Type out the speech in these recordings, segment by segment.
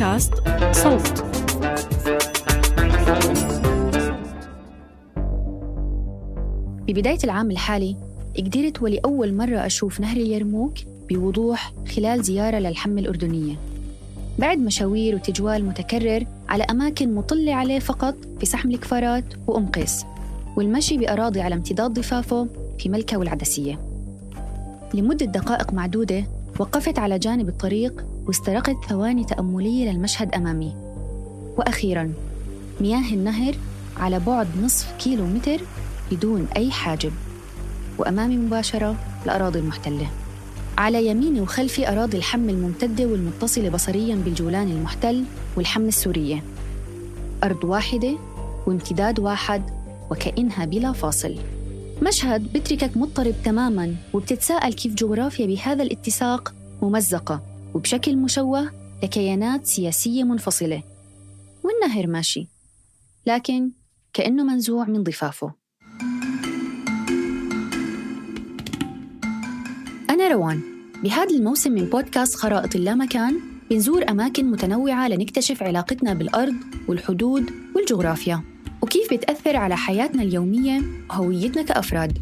بودكاست صوت. ببداية العام الحالي قدرت ولأول مرة أشوف نهر اليرموك بوضوح خلال زيارة للحمة الأردنية. بعد مشاوير وتجوال متكرر على أماكن مطلة عليه فقط في سحم الكفارات وأم قيس والمشي بأراضي على امتداد ضفافه في ملكة والعدسية. لمدة دقائق معدودة وقفت على جانب الطريق واسترقت ثواني تأملية للمشهد أمامي. وأخيراً مياه النهر على بعد نصف كيلو متر بدون أي حاجب. وأمامي مباشرة الأراضي المحتلة. على يميني وخلفي أراضي الحم الممتدة والمتصلة بصرياً بالجولان المحتل والحم السورية. أرض واحدة وامتداد واحد وكأنها بلا فاصل. مشهد بتركك مضطرب تماماً وبتتساءل كيف جغرافيا بهذا الاتساق ممزقة. وبشكل مشوه لكيانات سياسية منفصلة. والنهر ماشي لكن كأنه منزوع من ضفافه. أنا روان. بهذا الموسم من بودكاست خرائط اللامكان بنزور أماكن متنوعة لنكتشف علاقتنا بالأرض والحدود والجغرافيا. وكيف بتأثر على حياتنا اليومية وهويتنا كأفراد.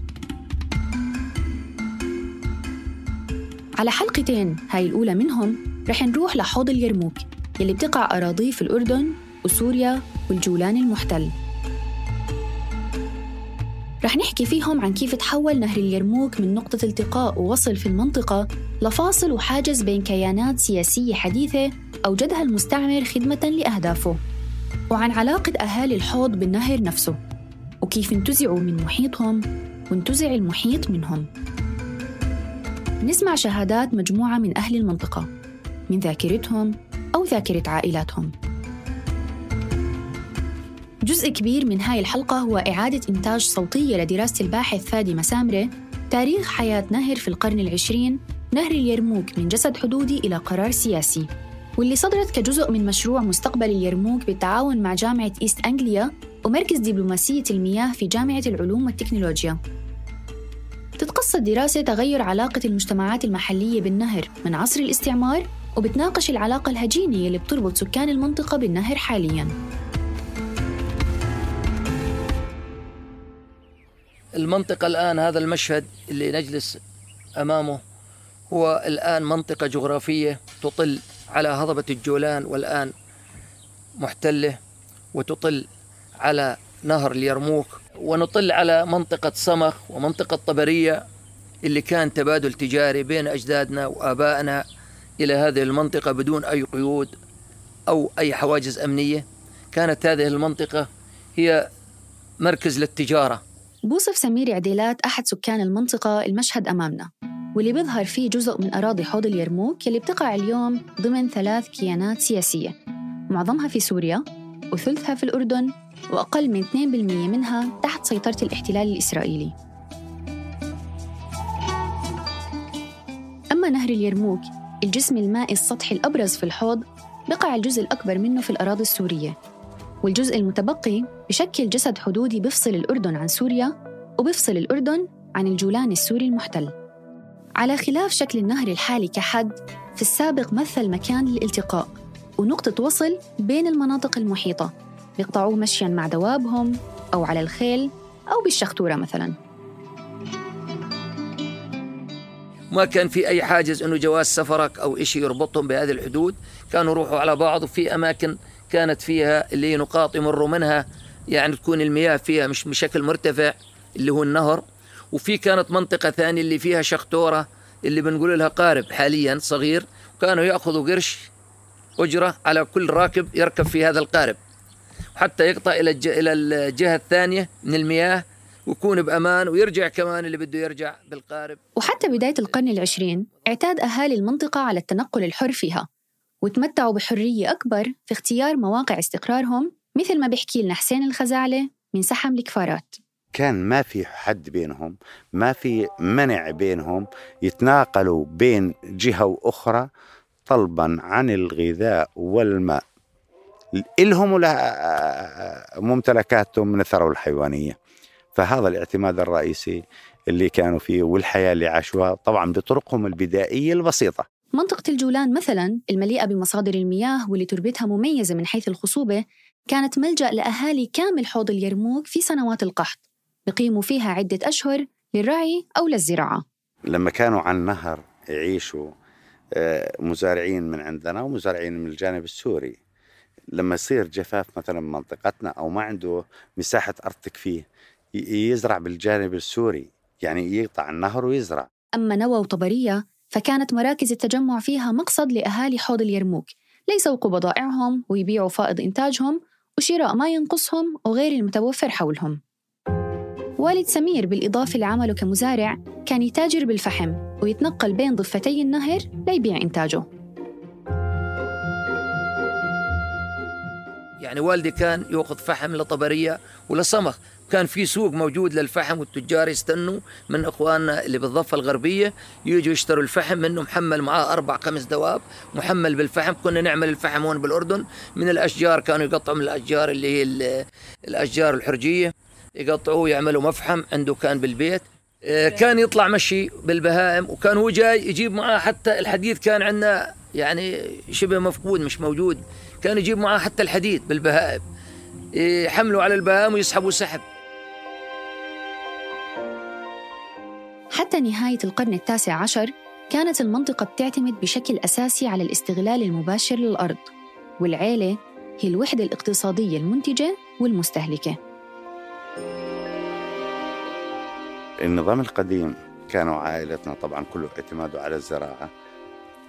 على حلقتين هاي الأولى منهم رح نروح لحوض اليرموك يلي بتقع أراضيه في الأردن وسوريا والجولان المحتل. رح نحكي فيهم عن كيف تحول نهر اليرموك من نقطة التقاء ووصل في المنطقة لفاصل وحاجز بين كيانات سياسية حديثة أوجدها المستعمر خدمة لأهدافه. وعن علاقة أهالي الحوض بالنهر نفسه وكيف انتزعوا من محيطهم وانتزع المحيط منهم. نسمع شهادات مجموعة من أهل المنطقة من ذاكرتهم أو ذاكرة عائلاتهم. جزء كبير من هاي الحلقة هو إعادة إنتاج صوتية لدراسة الباحث فادي مسامرة تاريخ حياة نهر في القرن العشرين نهر اليرموك من جسد حدودي إلى قرار سياسي. واللي صدرت كجزء من مشروع مستقبل اليرموك بالتعاون مع جامعة إيست أنجليا ومركز دبلوماسية المياه في جامعة العلوم والتكنولوجيا. تتقصد الدراسة تغير علاقة المجتمعات المحلية بالنهر من عصر الاستعمار وبتناقش العلاقة الهجينة اللي بتربط سكان المنطقة بالنهر حالياً. المنطقة الآن هذا المشهد اللي نجلس أمامه هو الآن منطقة جغرافية تطل على هضبة الجولان والآن محتلة وتطل على نهر اليرموك. ونطل على منطقة صمخ ومنطقة طبرية اللي كان تبادل تجاري بين أجدادنا وآبائنا إلى هذه المنطقة بدون أي قيود أو أي حواجز أمنية. كانت هذه المنطقة هي مركز للتجارة. بوصف سمير عديلات أحد سكان المنطقة المشهد أمامنا واللي بيظهر فيه جزء من أراضي حوض اليرموك يلي بتقع اليوم ضمن ثلاث كيانات سياسية. معظمها في سوريا وثلثها في الأردن وأقل من 2% منها تحت سيطرة الاحتلال الإسرائيلي. أما نهر اليرموك الجسم المائي السطحي الأبرز في الحوض بقع الجزء الأكبر منه في الأراضي السورية. والجزء المتبقي بشكل جسد حدودي بفصل الأردن عن سوريا وبفصل الأردن عن الجولان السوري المحتل. على خلاف شكل النهر الحالي كحد في السابق مثل مكان للالتقاء. ونقطة وصل بين المناطق المحيطة. بيقطعوه مشيا مع دوابهم أو على الخيل أو بالشختورة مثلا. ما كان في أي حاجز أنه جواز سفرك أو إشي يربطهم بهذه الحدود. كانوا يروحوا على بعض وفي أماكن كانت فيها اللي نقاط يمروا منها. يعني تكون المياه فيها مش بشكل مرتفع اللي هو النهر. وفي كانت منطقة ثانية اللي فيها شخطورة اللي بنقول لها قارب حاليا صغير. كانوا يأخذوا قرش أجرة على كل راكب يركب في هذا القارب حتى يقطع إلى إلى الجهة الثانية من المياه ويكون بأمان ويرجع كمان اللي بده يرجع بالقارب. وحتى بداية القرن العشرين اعتاد أهالي المنطقة على التنقل الحر فيها وتمتعوا بحرية أكبر في اختيار مواقع استقرارهم مثل ما بيحكي لنا حسين الخزاعلة من سحم الكفارات. كان ما في حد بينهم ما في منع بينهم يتناقلوا بين جهة وأخرى طلبا عن الغذاء والماء. إلهم ولا ممتلكاتهم من الثروة الحيوانية. فهذا الاعتماد الرئيسي اللي كانوا فيه والحياة اللي عاشوها طبعا بطرقهم البدائية البسيطة. منطقة الجولان مثلا المليئة بمصادر المياه واللي تربتها مميزة من حيث الخصوبة كانت ملجأ لأهالي كامل حوض اليرموك في سنوات القحط بقيموا فيها عدة أشهر للرعي أو للزراعة. لما كانوا على النهر يعيشوا مزارعين من عندنا ومزارعين من الجانب السوري. لما يصير جفاف مثلا منطقتنا أو ما عنده مساحة أرض تكفيه يزرع بالجانب السوري يعني يقطع النهر ويزرع. أما نوى وطبرية فكانت مراكز التجمع فيها مقصد لأهالي حوض اليرموك. ليسوقوا بضائعهم ويبيعوا فائض إنتاجهم وشراء ما ينقصهم وغير المتوفر حولهم. والد سمير بالإضافة لعمله كمزارع كان يتاجر بالفحم. ويتنقل بين ضفتي النهر ليبيع إنتاجه. يعني والدي كان يأخذ فحم لطبرية ولصمخ كان في سوق موجود للفحم والتجار يستنوا من إخواننا اللي بالضفة الغربية يجوا يشتروا الفحم. منه محمل معاه أربع خمس دواب محمل بالفحم. كنا نعمل الفحم هون بالأردن. من الأشجار كانوا يقطعوا من الأشجار اللي هي الأشجار الحرجية. يقطعوه يعملوا مفحم. عنده كان بالبيت. كان يطلع مشي بالبهائم وكان هو جاي يجيب معاه حتى الحديد كان عندنا يعني شبه مفقود مش موجود كان يجيب معاه حتى الحديد بالبهائم يحملوا على البهائم ويسحبوا سحب. حتى نهاية القرن التاسع عشر كانت المنطقة بتعتمد بشكل أساسي على الاستغلال المباشر للأرض والعيلة هي الوحدة الاقتصادية المنتجة والمستهلكة. النظام القديم كانوا عائلتنا طبعا كله اعتماده على الزراعة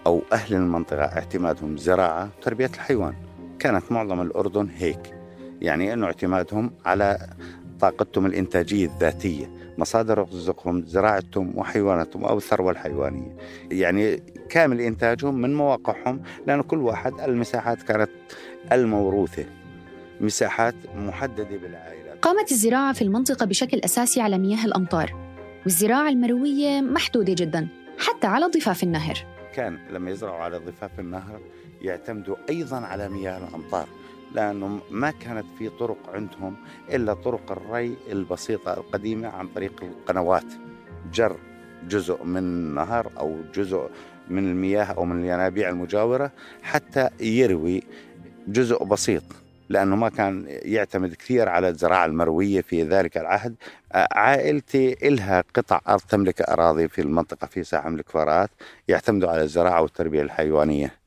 أو أهل المنطقة اعتمادهم زراعة وتربية الحيوان. كانت معظم الأردن هيك يعني أنه اعتمادهم على طاقتهم الإنتاجية الذاتية مصادر رزقهم زراعتهم وحيواناتهم أو الثروة الحيوانية. يعني كامل إنتاجهم من مواقعهم لأن كل واحد المساحات كانت الموروثة مساحات محددة بالعائلات قامت الزراعة في المنطقة بشكل أساسي على مياه الأمطار والزراعة المروية محدودة جدا حتى على ضفاف النهر. كان لما يزرعوا على ضفاف النهر يعتمدوا أيضا على مياه الأمطار لأنه ما كانت في طرق عندهم إلا طرق الري البسيطة القديمة عن طريق القنوات. جر جزء من نهر أو جزء من المياه أو من الينابيع المجاورة حتى يروي جزء بسيط. لأنه ما كان يعتمد كثير على الزراعة المروية في ذلك العهد. عائلتي إلها قطع أرض تملك أراضي في المنطقة في ساحة من الكفارات يعتمدوا على الزراعة والتربية الحيوانية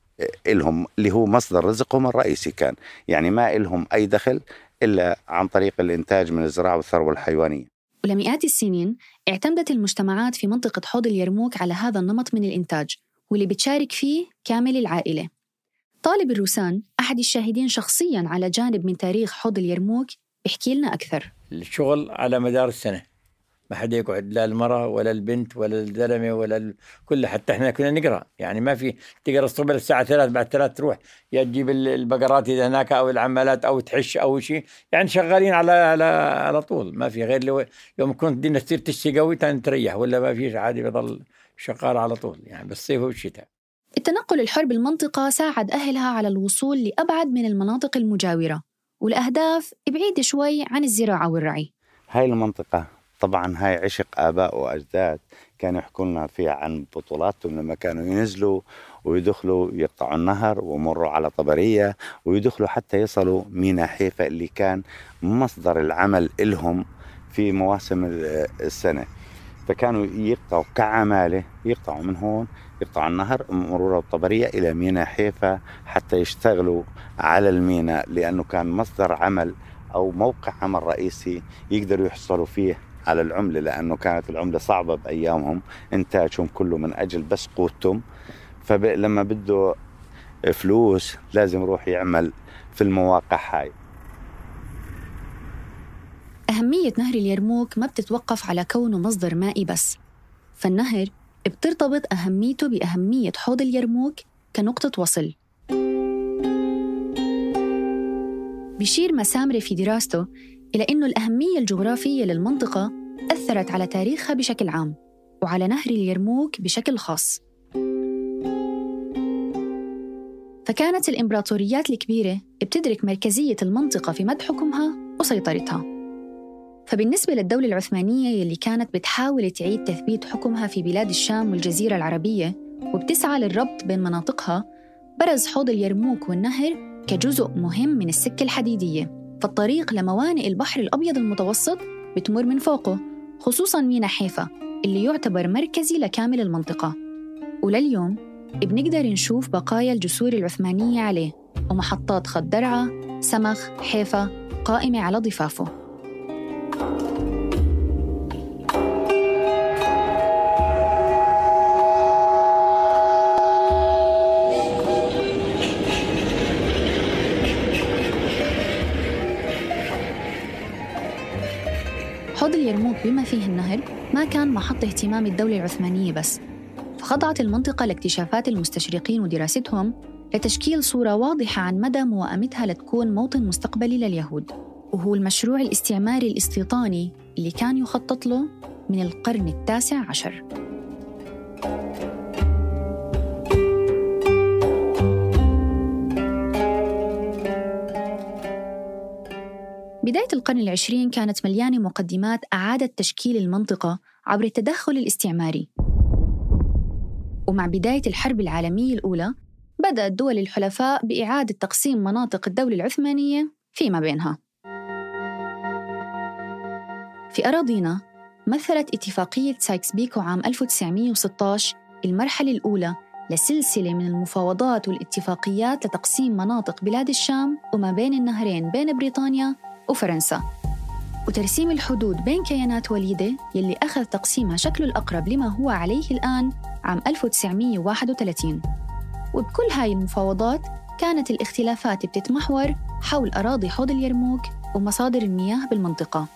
إلهم اللي هو مصدر رزقهم الرئيسي كان. يعني ما إلهم أي دخل إلا عن طريق الإنتاج من الزراعة والثروة الحيوانية. ولمئات السنين اعتمدت المجتمعات في منطقة حوض اليرموك على هذا النمط من الإنتاج واللي بتشارك فيه كامل العائلة. طالب الروسان أحد الشاهدين شخصياً على جانب من تاريخ حوض اليرموك بيحكي لنا أكثر. الشغل على مدار السنة. ما حدا يقعد لا المرأة ولا البنت ولا الزلمة ولا ال... كل حتى إحنا كنا نقرأ. يعني ما في تقرا الصبح الساعة ثلاث بعد ثلاث تروح. يا تجيب البقرات إذا هناك أو العمالات أو تحش أو شيء. يعني شغالين على على على طول. ما في غير لو يوم كنت الدنيا تصير تشتي قوي تريح ولا ما فيش عادي بضل شغال على طول. يعني بالصيف والشتاء التنقل الحر بالمنطقة ساعد أهلها على الوصول لأبعد من المناطق المجاورة والأهداف بعيدة شوي عن الزراعة والرعي. هاي المنطقة طبعا هاي عشق آباء وأجداد كانوا يحكوا لنا فيها عن بطولاتهم لما كانوا ينزلوا ويدخلوا يقطعوا النهر ومروا على طبرية ويدخلوا حتى يصلوا مينا حيفا اللي كان مصدر العمل إلهم في مواسم السنة. فكانوا يقطعوا كعمالة يقطعوا من هون يقطعوا النهر مرور الطبرية إلى ميناء حيفا حتى يشتغلوا على الميناء لأنه كان مصدر عمل أو موقع عمل رئيسي يقدروا يحصلوا فيه على العملة لأنه كانت العملة صعبة بأيامهم إنتاجهم كله من أجل بس قوتهم. فلما بده فلوس لازم يروح يعمل في المواقع هاي. أهمية نهر اليرموك ما بتتوقف على كونه مصدر مائي بس. فالنهر بترتبط أهميته بأهمية حوض اليرموك كنقطة وصل. بيشير مسامري في دراسته إلى أنه الأهمية الجغرافية للمنطقة أثرت على تاريخها بشكل عام وعلى نهر اليرموك بشكل خاص. فكانت الإمبراطوريات الكبيرة بتدرك مركزية المنطقة في مد حكمها وسيطرتها. فبالنسبة للدولة العثمانية يلي كانت بتحاول تعيد تثبيت حكمها في بلاد الشام والجزيرة العربية وبتسعى للربط بين مناطقها برز حوض اليرموك والنهر كجزء مهم من السكة الحديدية. فالطريق لموانئ البحر الأبيض المتوسط بتمر من فوقه خصوصاً مينا حيفا اللي يعتبر مركزي لكامل المنطقة. ولليوم بنقدر نشوف بقايا الجسور العثمانية عليه ومحطات خط درعا، سمخ، حيفا قائمة على ضفافه. حوض اليرموك بما فيه النهر ما كان محط اهتمام الدولة العثمانية بس فخضعت المنطقة لاكتشافات المستشرقين ودراستهم لتشكيل صورة واضحة عن مدى موائمتها لتكون موطن مستقبلي لليهود. وهو المشروع الاستعماري الاستيطاني اللي كان يخطط له من القرن التاسع عشر. بداية القرن العشرين كانت مليانة مقدمات أعادت تشكيل المنطقة عبر التدخل الاستعماري. ومع بداية الحرب العالمية الأولى بدأت دول الحلفاء بإعادة تقسيم مناطق الدولة العثمانية فيما بينها. في أراضينا مثلت اتفاقية سايكس بيكو عام 1916 المرحلة الأولى لسلسلة من المفاوضات والاتفاقيات لتقسيم مناطق بلاد الشام وما بين النهرين بين بريطانيا وفرنسا. وترسيم الحدود بين كيانات وليدة يلي أخذ تقسيمها شكله الأقرب لما هو عليه الآن عام 1931 وبكل هاي المفاوضات كانت الاختلافات بتتمحور حول أراضي حوض اليرموك ومصادر المياه بالمنطقة.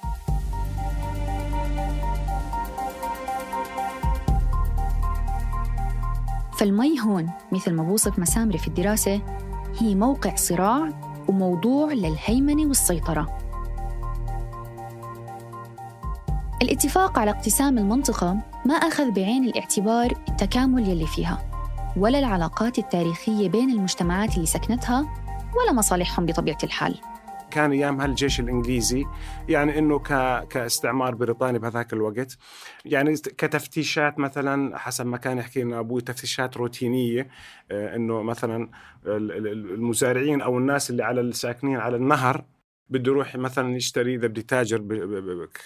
فالمي هون مثل ما بوصف مسامري في الدراسة هي موقع صراع وموضوع للهيمنة والسيطرة. الاتفاق على اقتسام المنطقة ما أخذ بعين الاعتبار التكامل يلي فيها ولا العلاقات التاريخية بين المجتمعات اللي سكنتها ولا مصالحهم بطبيعة الحال. كان ايامها الجيش الإنجليزي يعني إنه ك... كاستعمار بريطاني بهذاك الوقت. يعني كتفتيشات مثلا حسب ما كان يحكي لنا أبوي تفتيشات روتينية آه، إنه مثلا المزارعين أو الناس اللي على الساكنين على النهر بده يروح مثلا يشتري إذا بده يتاجر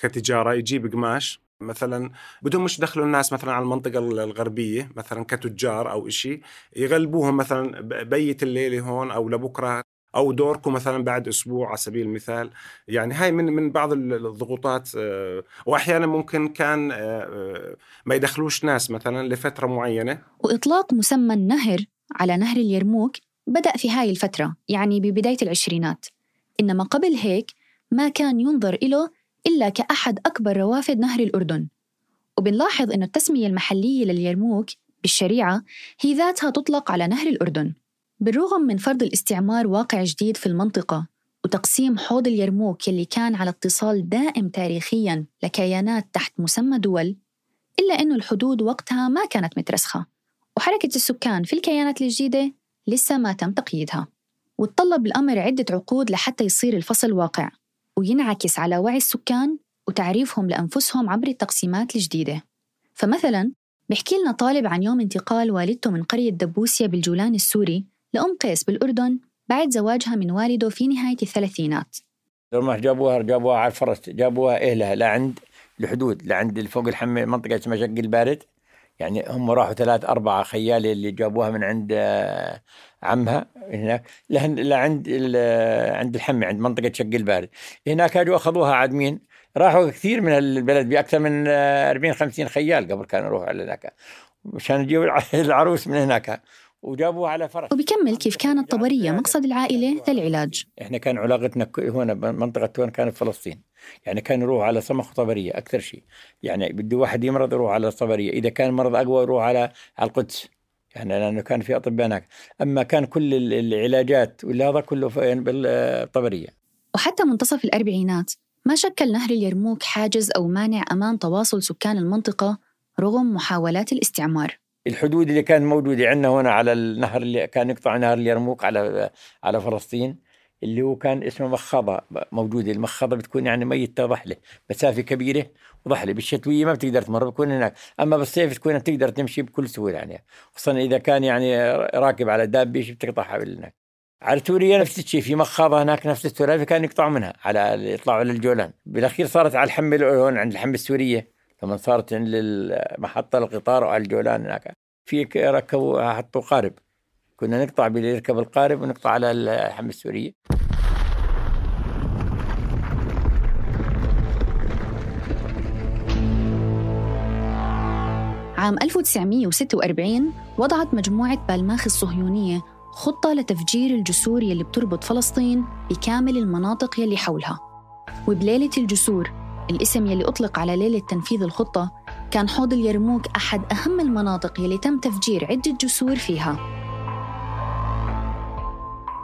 كتجارة يجيب قماش. مثلا بدهم مش يدخلوا الناس مثلا على المنطقة الغربية مثلا كتجار أو إشي يغلبوهم مثلا بيت الليلة هون أو لبكرة أو دوركم مثلا بعد أسبوع على سبيل المثال. يعني هاي من من بعض الضغوطات آه، واحيانا ممكن كان آه، آه، ما يدخلوش ناس مثلا لفترة معينة. وإطلاق مسمى النهر على نهر اليرموك بدأ في هاي الفترة يعني ببداية العشرينات. إنما قبل هيك ما كان ينظر له إلا كأحد أكبر روافد نهر الأردن. وبنلاحظ انه التسمية المحلية لليرموك بالشريعة هي ذاتها تطلق على نهر الأردن. بالرغم من فرض الاستعمار واقع جديد في المنطقة وتقسيم حوض اليرموك يلي كان على اتصال دائم تاريخياً لكيانات تحت مسمى دول إلا أنه الحدود وقتها ما كانت مترسخة وحركة السكان في الكيانات الجديدة لسه ما تم تقييدها وتطلب الأمر عدة عقود لحتى يصير الفصل واقع وينعكس على وعي السكان وتعريفهم لأنفسهم عبر التقسيمات الجديدة. فمثلا بيحكي لنا طالب عن يوم انتقال والدته من قرية دبوسيا بالجولان السوري لأم قيس بالأردن بعد زواجها من والده في نهاية الثلاثينات. لما جابوها جابوها على الفرس جابوها أهلها لعند الحدود لعند فوق الحمى منطقة اسمها شق البارد. يعني هم راحوا ثلاث أربعة خيالي اللي جابوها من عند آه، عمها هناك لهن لعند عند الحمي عند منطقة شق البارد. هناك اجوا أخذوها عاد مين؟ راحوا كثير من البلد بأكثر من 40 50 خيال قبل كانوا يروحوا على هناك. مشان يجيبوا العروس من هناك. وجابوه على فرس. وبكمل كيف كانت طبرية مقصد العائلة للعلاج. إحنا كان علاقتنا هنا منطقة هون كانت فلسطين. يعني كان يروح على صمخ طبرية أكثر شيء. يعني بده واحد يمرض يروح على الطبرية إذا كان مرض أقوى يروح على على القدس. يعني لأنه كان في أطباء هناك. أما كان كل العلاجات واللي هذا كله بالطبرية. وحتى منتصف الأربعينات ما شكل نهر اليرموك حاجز أو مانع أمام تواصل سكان المنطقة رغم محاولات الاستعمار. الحدود اللي كانت موجودة عندنا هنا على النهر اللي كان يقطع نهر اليرموك على على فلسطين اللي هو كان اسمه مخضة موجودة. المخضة بتكون يعني ميتة ضحلة مسافة كبيرة وضحلة. بالشتوية ما بتقدر تمر بتكون هناك. أما بالصيف تكون بتقدر تمشي بكل سهولة يعني. خصوصا إذا كان يعني راكب على دابة بتقطعها هناك. على سوريا نفس الشيء في مخاضة هناك نفس السلافة كانوا يقطعوا منها على يطلعوا للجولان. بالأخير صارت على الحمل هون عند الحمل السورية. لما صارت عند المحطة القطار وعلى الجولان هناك. في ركبوا حطوا قارب. كنا نقطع بيركب القارب ونقطع على الحمل السورية. عام 1946 وضعت مجموعة بالماخ الصهيونية خطة لتفجير الجسور يلي بتربط فلسطين بكامل المناطق يلي حولها. وبليلة الجسور الاسم يلي أطلق على ليلة تنفيذ الخطة كان حوض اليرموك أحد أهم المناطق يلي تم تفجير عدة جسور فيها.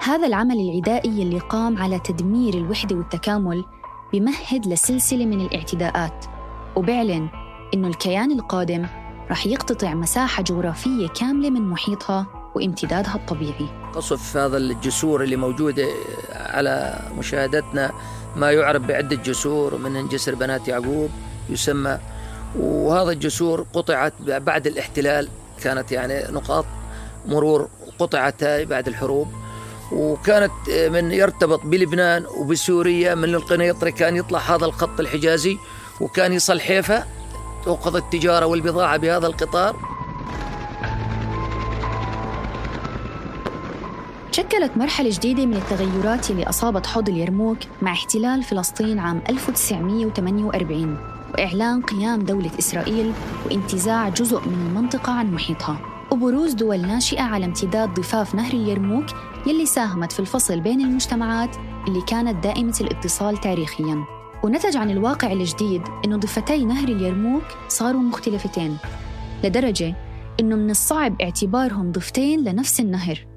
هذا العمل العدائي يلي قام على تدمير الوحدة والتكامل بمهد لسلسلة من الاعتداءات. وبيعلن إنه الكيان القادم رح يقتطع مساحة جغرافية كاملة من محيطها وامتدادها الطبيعي. قصف هذا الجسور اللي موجودة على مشاهدتنا ما يعرف بعدة جسور من جسر بنات يعقوب يسمى. وهذا الجسور قطعت بعد الاحتلال كانت يعني نقاط مرور قطعت بعد الحروب. وكانت من يرتبط بلبنان وبسوريا من القنيطرة كان يطلع هذا الخط الحجازي وكان يصل حيفا توقظ التجارة والبضاعة بهذا القطار. شكلت مرحلة جديدة من التغيرات اللي أصابت حوض اليرموك مع احتلال فلسطين عام 1948 وإعلان قيام دولة إسرائيل وانتزاع جزء من المنطقة عن محيطها. وبروز دول ناشئة على امتداد ضفاف نهر اليرموك يلي ساهمت في الفصل بين المجتمعات اللي كانت دائمة الاتصال تاريخياً. ونتج عن الواقع الجديد إنه ضفتي نهر اليرموك صاروا مختلفتين لدرجة إنه من الصعب اعتبارهم ضفتين لنفس النهر.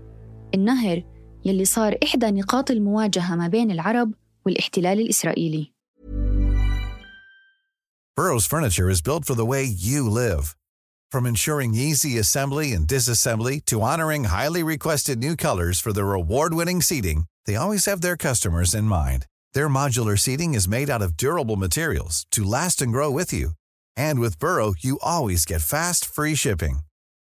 النهر يلي صار إحدى نقاط المواجهة ما بين العرب والاحتلال الإسرائيلي Burroughs Furniture is built for the way you live. From ensuring easy assembly and disassembly to honoring highly requested new colors for their award-winning seating, they always have their customers in mind. Their modular seating is made out of durable materials to last and grow with you. And with Burrow, you always get fast, free shipping.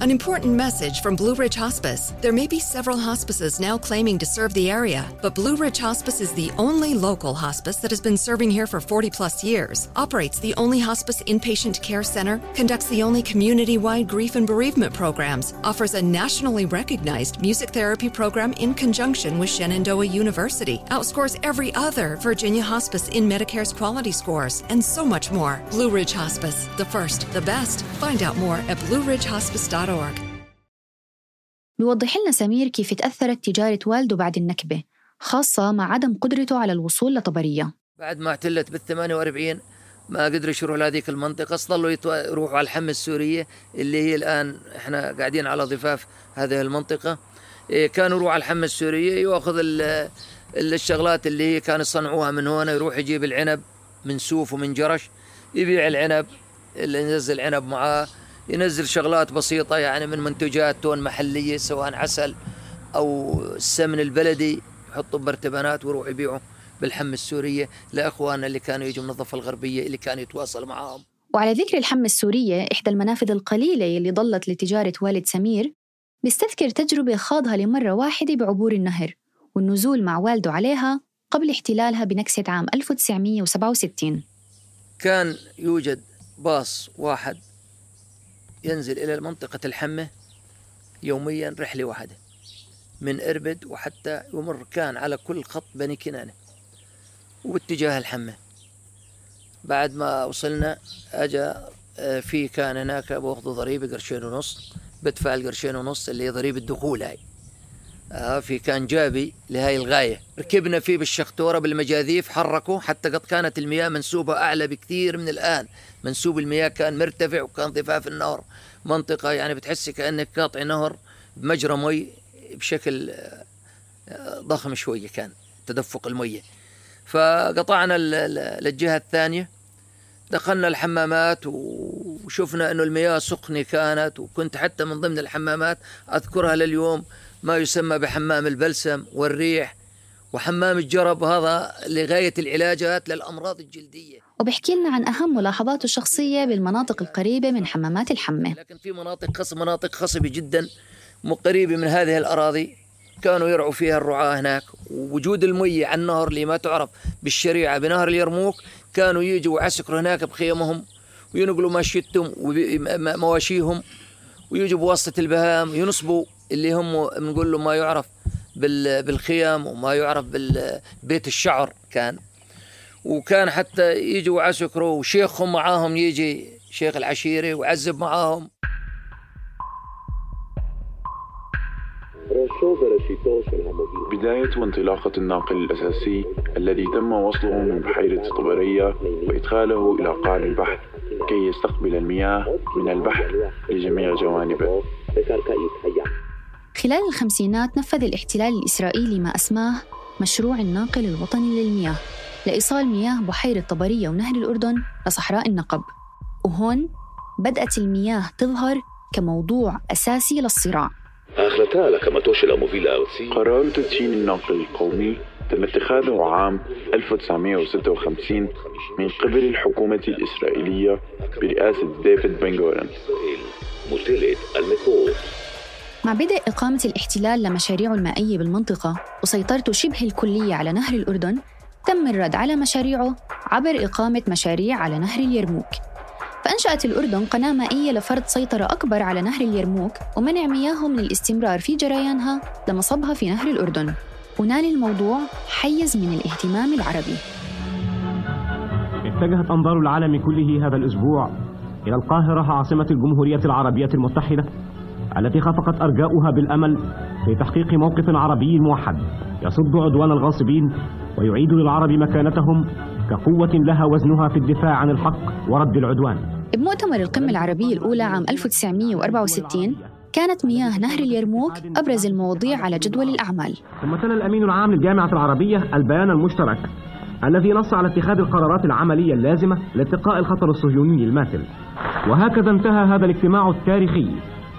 An important message from Blue Ridge Hospice. There may be several hospices now claiming to serve the area, but Blue Ridge Hospice is the only local hospice that has been serving here for 40 plus years, operates the only hospice inpatient care center, conducts the only community wide grief and bereavement programs, offers a nationally recognized music therapy program in conjunction with Shenandoah University, outscores every other Virginia hospice in Medicare's quality scores, and so much more. Blue Ridge Hospice, the first, the best. Find out more at blueridgehospice.org. بيوضح لنا سمير كيف تأثرت تجارة والده بعد النكبة خاصة مع عدم قدرته على الوصول لطبرية. بعد ما اعتلت بال 48 ما قدروا يروحوا لهذيك المنطقة ظلوا يروحوا على الحمة السورية اللي هي الآن إحنا قاعدين على ضفاف هذه المنطقة إيه، كانوا يروحوا على الحمة السورية يأخذ الشغلات اللي هي كانوا يصنعوها من هنا يروح يجيب العنب من سوف ومن جرش يبيع العنب اللي ينزل عنب معاه ينزل شغلات بسيطة يعني من منتجات تون محلية سواء عسل أو السمن البلدي يحطوا برتبانات ويروح يبيعوا بالحمة السورية لإخواننا اللي كانوا يجوا من الضفة الغربية اللي كانوا يتواصل معاهم. وعلى ذكر الحمة السورية إحدى المنافذ القليلة اللي ضلت لتجارة والد سمير بيستذكر تجربة خاضها لمرة واحدة بعبور النهر والنزول مع والده عليها قبل احتلالها بنكسة عام 1967 كان يوجد باص واحد ينزل إلى منطقة الحمة يوميا رحلة واحدة من إربد وحتى يمر كان على كل خط بني كنانة وباتجاه الحمة بعد ما وصلنا أجا آه، في كان هناك باخذ ضريبة قرشين ونص بدفع القرشين ونص اللي هي ضريبة الدخول هاي. في كان جابي لهاي الغاية. ركبنا فيه بالشخطورة بالمجاذيف حركوا حتى قد كانت المياه منسوبة أعلى بكثير من الآن. منسوب المياه كان مرتفع وكان ضفاف النهر. منطقة يعني بتحسي كأنك قاطع نهر بمجرى مي بشكل آه، ضخم شوية كان تدفق المية. فقطعنا للجهة الثانية. دخلنا الحمامات وشفنا إنه المياه سخنة كانت وكنت حتى من ضمن الحمامات أذكرها لليوم. ما يسمى بحمام البلسم والريح وحمام الجرب هذا لغاية العلاجات للأمراض الجلدية. وبحكي لنا عن أهم ملاحظاته الشخصية بالمناطق القريبة من حمامات الحمة. لكن في مناطق خص مناطق خصبة جدا قريبة من هذه الأراضي كانوا يرعوا فيها الرعاة هناك. ووجود المية على النهر اللي ما تعرف بالشريعة بنهر اليرموك كانوا يجوا ويعسكروا هناك بخيمهم وينقلوا ماشيتهم ومواشيهم ويجوا بواسطة البهام ينصبوا اللي هم بنقول له ما يعرف بالخيام وما يعرف بالبيت الشعر كان. وكان حتى يجوا وعسكروا وشيخهم معاهم يجي شيخ العشيرة ويعذب معاهم. بداية وانطلاقة الناقل الأساسي الذي تم وصله من بحيرة طبرية وإدخاله إلى قاع البحر كي يستقبل المياه من البحر لجميع جوانبه. خلال الخمسينات نفذ الاحتلال الإسرائيلي ما أسماه مشروع الناقل الوطني للمياه لإيصال مياه بحيرة طبرية ونهر الأردن لصحراء النقب. وهون بدأت المياه تظهر كموضوع أساسي للصراع. قرار تدشين الناقل القومي تم اتخاذه عام 1956 من قبل الحكومة الإسرائيلية برئاسة ديفيد بن غورن. مع بدء إقامة الاحتلال لمشاريعه المائية بالمنطقة وسيطرته شبه الكلية على نهر الأردن تم الرد على مشاريعه عبر إقامة مشاريع على نهر اليرموك. فأنشأت الأردن قناة مائية لفرض سيطرة أكبر على نهر اليرموك ومنع مياهه من الاستمرار في جريانها لمصبها في نهر الأردن. ونال الموضوع حيز من الاهتمام العربي. اتجهت أنظار العالم كله هذا الأسبوع إلى القاهرة عاصمة الجمهورية العربية المتحدة. التي خفقت أرجاؤها بالأمل في تحقيق موقف عربي موحد يصد عدوان الغاصبين ويعيد للعرب مكانتهم كقوة لها وزنها في الدفاع عن الحق ورد العدوان. بمؤتمر القمة العربية الأولى عام 1964 كانت مياه نهر اليرموك أبرز المواضيع على جدول الأعمال. ثم تلا الأمين العام للجامعة العربية البيان المشترك الذي نص على اتخاذ القرارات العملية اللازمة لاتقاء الخطر الصهيوني الماثل. وهكذا انتهى هذا الاجتماع التاريخي.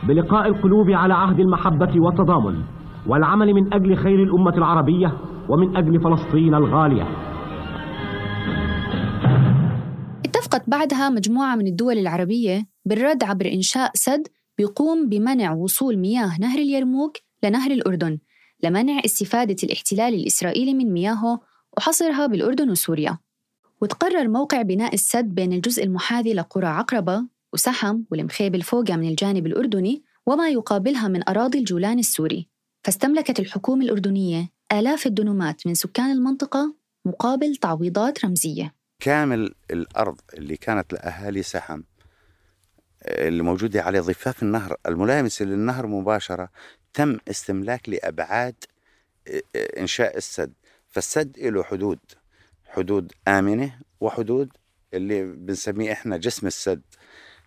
بلقاء القلوب على عهد المحبة والتضامن والعمل من أجل خير الأمة العربية ومن أجل فلسطين الغالية. اتفقت بعدها مجموعة من الدول العربية بالرد عبر إنشاء سد بيقوم بمنع وصول مياه نهر اليرموك لنهر الأردن لمنع استفادة الاحتلال الإسرائيلي من مياهه وحصرها بالأردن وسوريا. وتقرر موقع بناء السد بين الجزء المحاذي لقرى عقربة وسحم والمخيب الفوقة من الجانب الأردني وما يقابلها من أراضي الجولان السوري. فاستملكت الحكومة الأردنية آلاف الدنومات من سكان المنطقة مقابل تعويضات رمزية. كامل الأرض اللي كانت لأهالي سحم اللي موجودة على ضفاف النهر الملامسة للنهر مباشرة تم استملاك لأبعاد إنشاء السد. فالسد له حدود حدود آمنة وحدود اللي بنسميه إحنا جسم السد.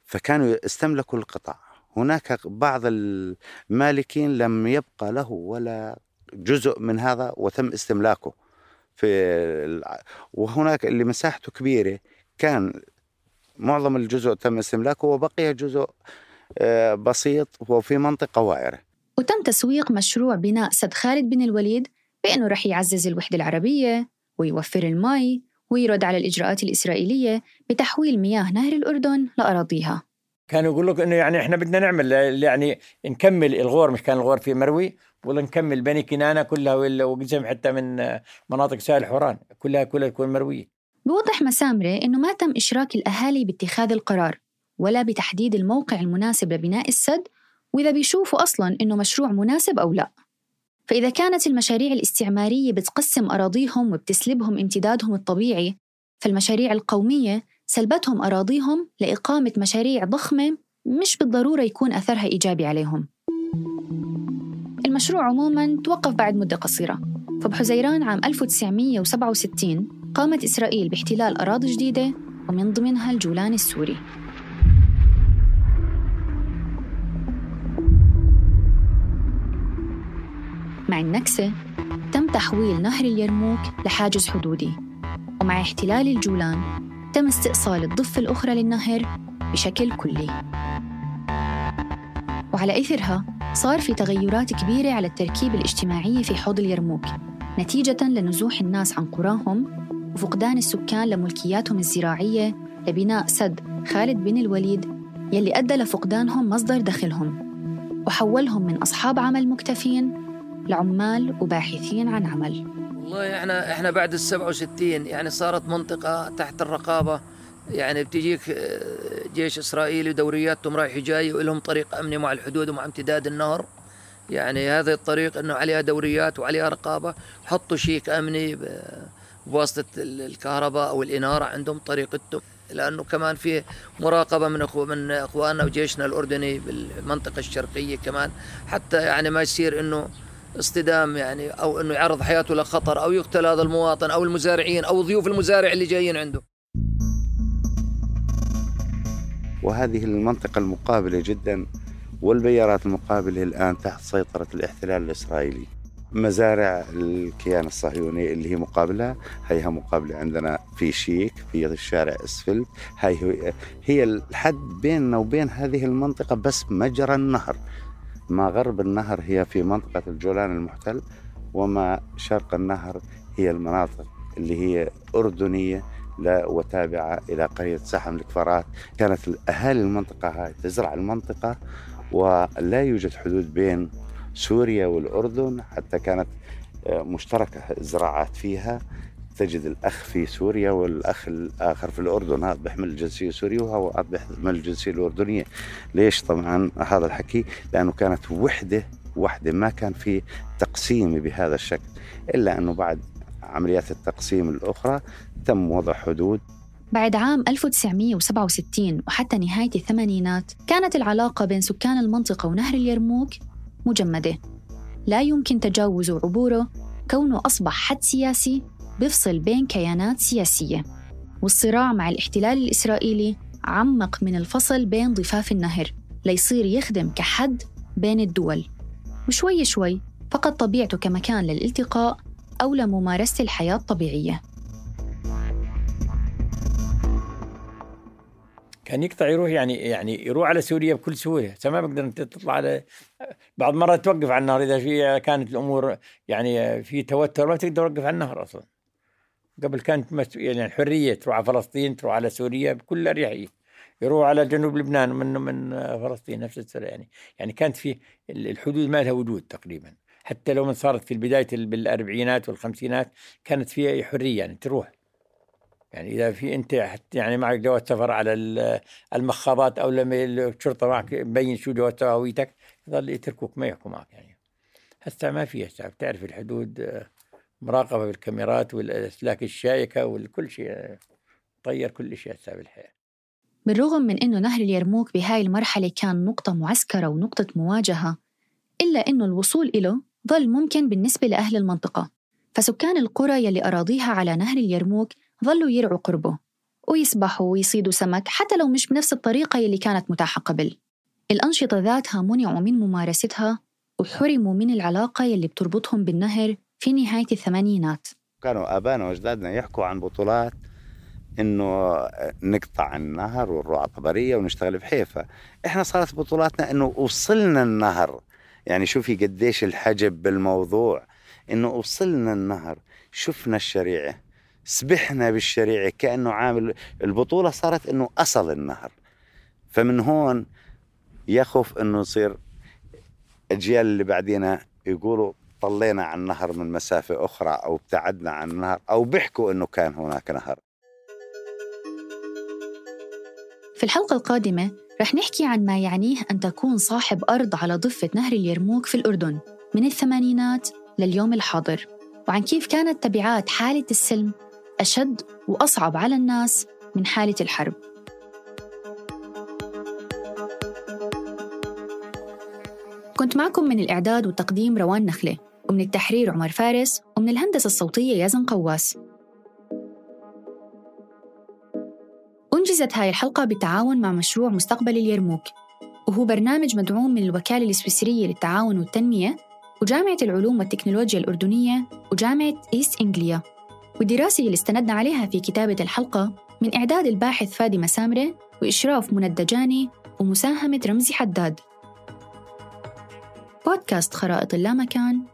فكانوا استملكوا القطع هناك بعض المالكين لم يبقى له ولا جزء من هذا وتم استملاكه في وهناك اللي مساحته كبيرة كان معظم الجزء تم استملاكه وبقي جزء آه، بسيط وفي منطقة وائرة. وتم تسويق مشروع بناء سد خالد بن الوليد بأنه رح يعزز الوحدة العربية ويوفر المي ويرد على الإجراءات الإسرائيلية بتحويل مياه نهر الأردن لأراضيها كانوا يقول لك إنه يعني إحنا بدنا نعمل يعني نكمل الغور مش كان الغور في مروي ولا نكمل بني كنانة كلها وقسم حتى من مناطق ساحل حوران كلها كلها تكون مروية. بوضح مسامرة إنه ما تم إشراك الأهالي باتخاذ القرار ولا بتحديد الموقع المناسب لبناء السد وإذا بيشوفوا أصلا إنه مشروع مناسب أو لا. فإذا كانت المشاريع الاستعمارية بتقسم أراضيهم وبتسلبهم امتدادهم الطبيعي فالمشاريع القومية سلبتهم أراضيهم لإقامة مشاريع ضخمة مش بالضرورة يكون أثرها إيجابي عليهم. المشروع عموما توقف بعد مدة قصيرة فبحزيران عام 1967 قامت إسرائيل باحتلال أراضي جديدة ومن ضمنها الجولان السوري. مع النكسة تم تحويل نهر اليرموك لحاجز حدودي. ومع احتلال الجولان تم استئصال الضفة الأخرى للنهر بشكل كلي. وعلى إثرها صار في تغيرات كبيرة على التركيبة الاجتماعية في حوض اليرموك نتيجة لنزوح الناس عن قراهم وفقدان السكان لملكياتهم الزراعية لبناء سد خالد بن الوليد يلي أدى لفقدانهم مصدر دخلهم. وحولهم من أصحاب عمل مكتفين لعمال وباحثين عن عمل. والله إحنا إحنا بعد ال 67 يعني صارت منطقة تحت الرقابة. يعني بتجيك آه، جيش إسرائيلي دورياتهم رايح جاي ولهم طريق أمني مع الحدود ومع امتداد النهر. يعني هذا الطريق إنه عليها دوريات وعليها رقابة. حطوا شيك أمني بواسطة الكهرباء أو الإنارة عندهم طريقتهم لأنه كمان في مراقبة من أخو من إخواننا وجيشنا الأردني بالمنطقة الشرقية كمان. حتى يعني ما يصير إنه اصطدام يعني أو إنه يعرض حياته لخطر أو يقتل هذا المواطن أو المزارعين أو ضيوف المزارع اللي جايين عنده. وهذه المنطقة المقابلة جدا والبيارات المقابلة الآن تحت سيطرة الاحتلال الإسرائيلي. مزارع الكيان الصهيوني اللي هي مقابلة هيها مقابلة عندنا في شيك في الشارع اسفل هاي هي الحد بيننا وبين هذه المنطقة بس مجرى النهر ما غرب النهر هي في منطقة الجولان المحتل وما شرق النهر هي المناطق اللي هي أردنية وتابعة إلى قرية سحم الكفارات. كانت أهالي المنطقة هاي تزرع المنطقة ولا يوجد حدود بين سوريا والأردن حتى كانت آه، مشتركة الزراعات فيها. تجد الأخ في سوريا والأخ الآخر في الأردن. هذا بيحمل الجنسية السورية وهذا بيحمل الجنسية الأردنية. ليش؟ طبعا هذا الحكي لأنه كانت وحدة وحدة ما كان في تقسيم بهذا الشكل إلا أنه بعد عمليات التقسيم الأخرى تم وضع حدود. بعد عام 1967 وحتى نهاية الثمانينات كانت العلاقة بين سكان المنطقة ونهر اليرموك مجمدة. لا يمكن تجاوز عبوره كونه أصبح حد سياسي بيفصل بين كيانات سياسية والصراع مع الاحتلال الإسرائيلي عمق من الفصل بين ضفاف النهر ليصير يخدم كحد بين الدول. وشوي شوي فقد طبيعته كمكان للالتقاء أو لممارسة الحياة الطبيعية. كان يقطع يروح يعني يعني يروح على سوريا بكل سهولة. ما بقدر انت تطلع على بعض مرات توقف على النهر. إذا في كانت الأمور يعني في توتر ما تقدر توقف على النهر أصلا. قبل كانت يعني الحرية تروح على فلسطين تروح على سوريا بكل أريحية. يروح على جنوب لبنان من من فلسطين نفس السنة يعني يعني كانت في الحدود ما لها وجود تقريبا. حتى لو من صارت في البداية بالأربعينات والخمسينات كانت فيها حرية يعني تروح. يعني إذا في أنت حتى يعني معك جواز سفر على المخابات أو لما الشرطة معك مبين شو جواز هويتك يظل يتركوك ما يحكوا معك يعني. هسه ما في هسه بتعرف الحدود مراقبة بالكاميرات والأسلاك الشائكة وكل شيء طير كل شيء هسه بالحياة بالرغم من إنه نهر اليرموك بهاي المرحلة كان نقطة معسكرة ونقطة مواجهة إلا إنه الوصول إله ظل ممكن بالنسبة لأهل المنطقة. فسكان القرى يلي أراضيها على نهر اليرموك ظلوا يرعوا قربه ويسبحوا ويصيدوا سمك حتى لو مش بنفس الطريقة اللي كانت متاحة قبل. الأنشطة ذاتها منعوا من ممارستها وحرموا من العلاقة يلي بتربطهم بالنهر في نهاية الثمانينات. كانوا آبائنا وأجدادنا يحكوا عن بطولات إنه نقطع النهر ونروح على طبريه ونشتغل بحيفا إحنا صارت بطولاتنا إنه وصلنا النهر. يعني شوفي قديش الحجب بالموضوع. إنه وصلنا النهر شفنا الشريعة سبحنا بالشريعة كأنه عامل. البطولة صارت إنه أصل النهر. فمن هون يخف إنه يصير اجيال اللي بعدينا يقولوا طلينا عن النهر من مسافة أخرى أو ابتعدنا عن النهر أو بيحكوا إنه كان هناك نهر. في الحلقة القادمة رح نحكي عن ما يعنيه أن تكون صاحب أرض على ضفة نهر اليرموك في الأردن من الثمانينات لليوم الحاضر وعن كيف كانت تبعات حالة السلم أشد وأصعب على الناس من حالة الحرب. كنت معكم من الإعداد والتقديم روان نخلة. ومن التحرير عمر فارس ومن الهندسة الصوتية يزن قواس. أنجزت هاي الحلقة بالتعاون مع مشروع مستقبل اليرموك. وهو برنامج مدعوم من الوكالة السويسرية للتعاون والتنمية وجامعة العلوم والتكنولوجيا الأردنية وجامعة إيست إنجليا والدراسة اللي استندنا عليها في كتابة الحلقة من إعداد الباحث فادي مسامرة وإشراف منى الدجاني ومساهمة رمزي حداد. بودكاست خرائط اللامكان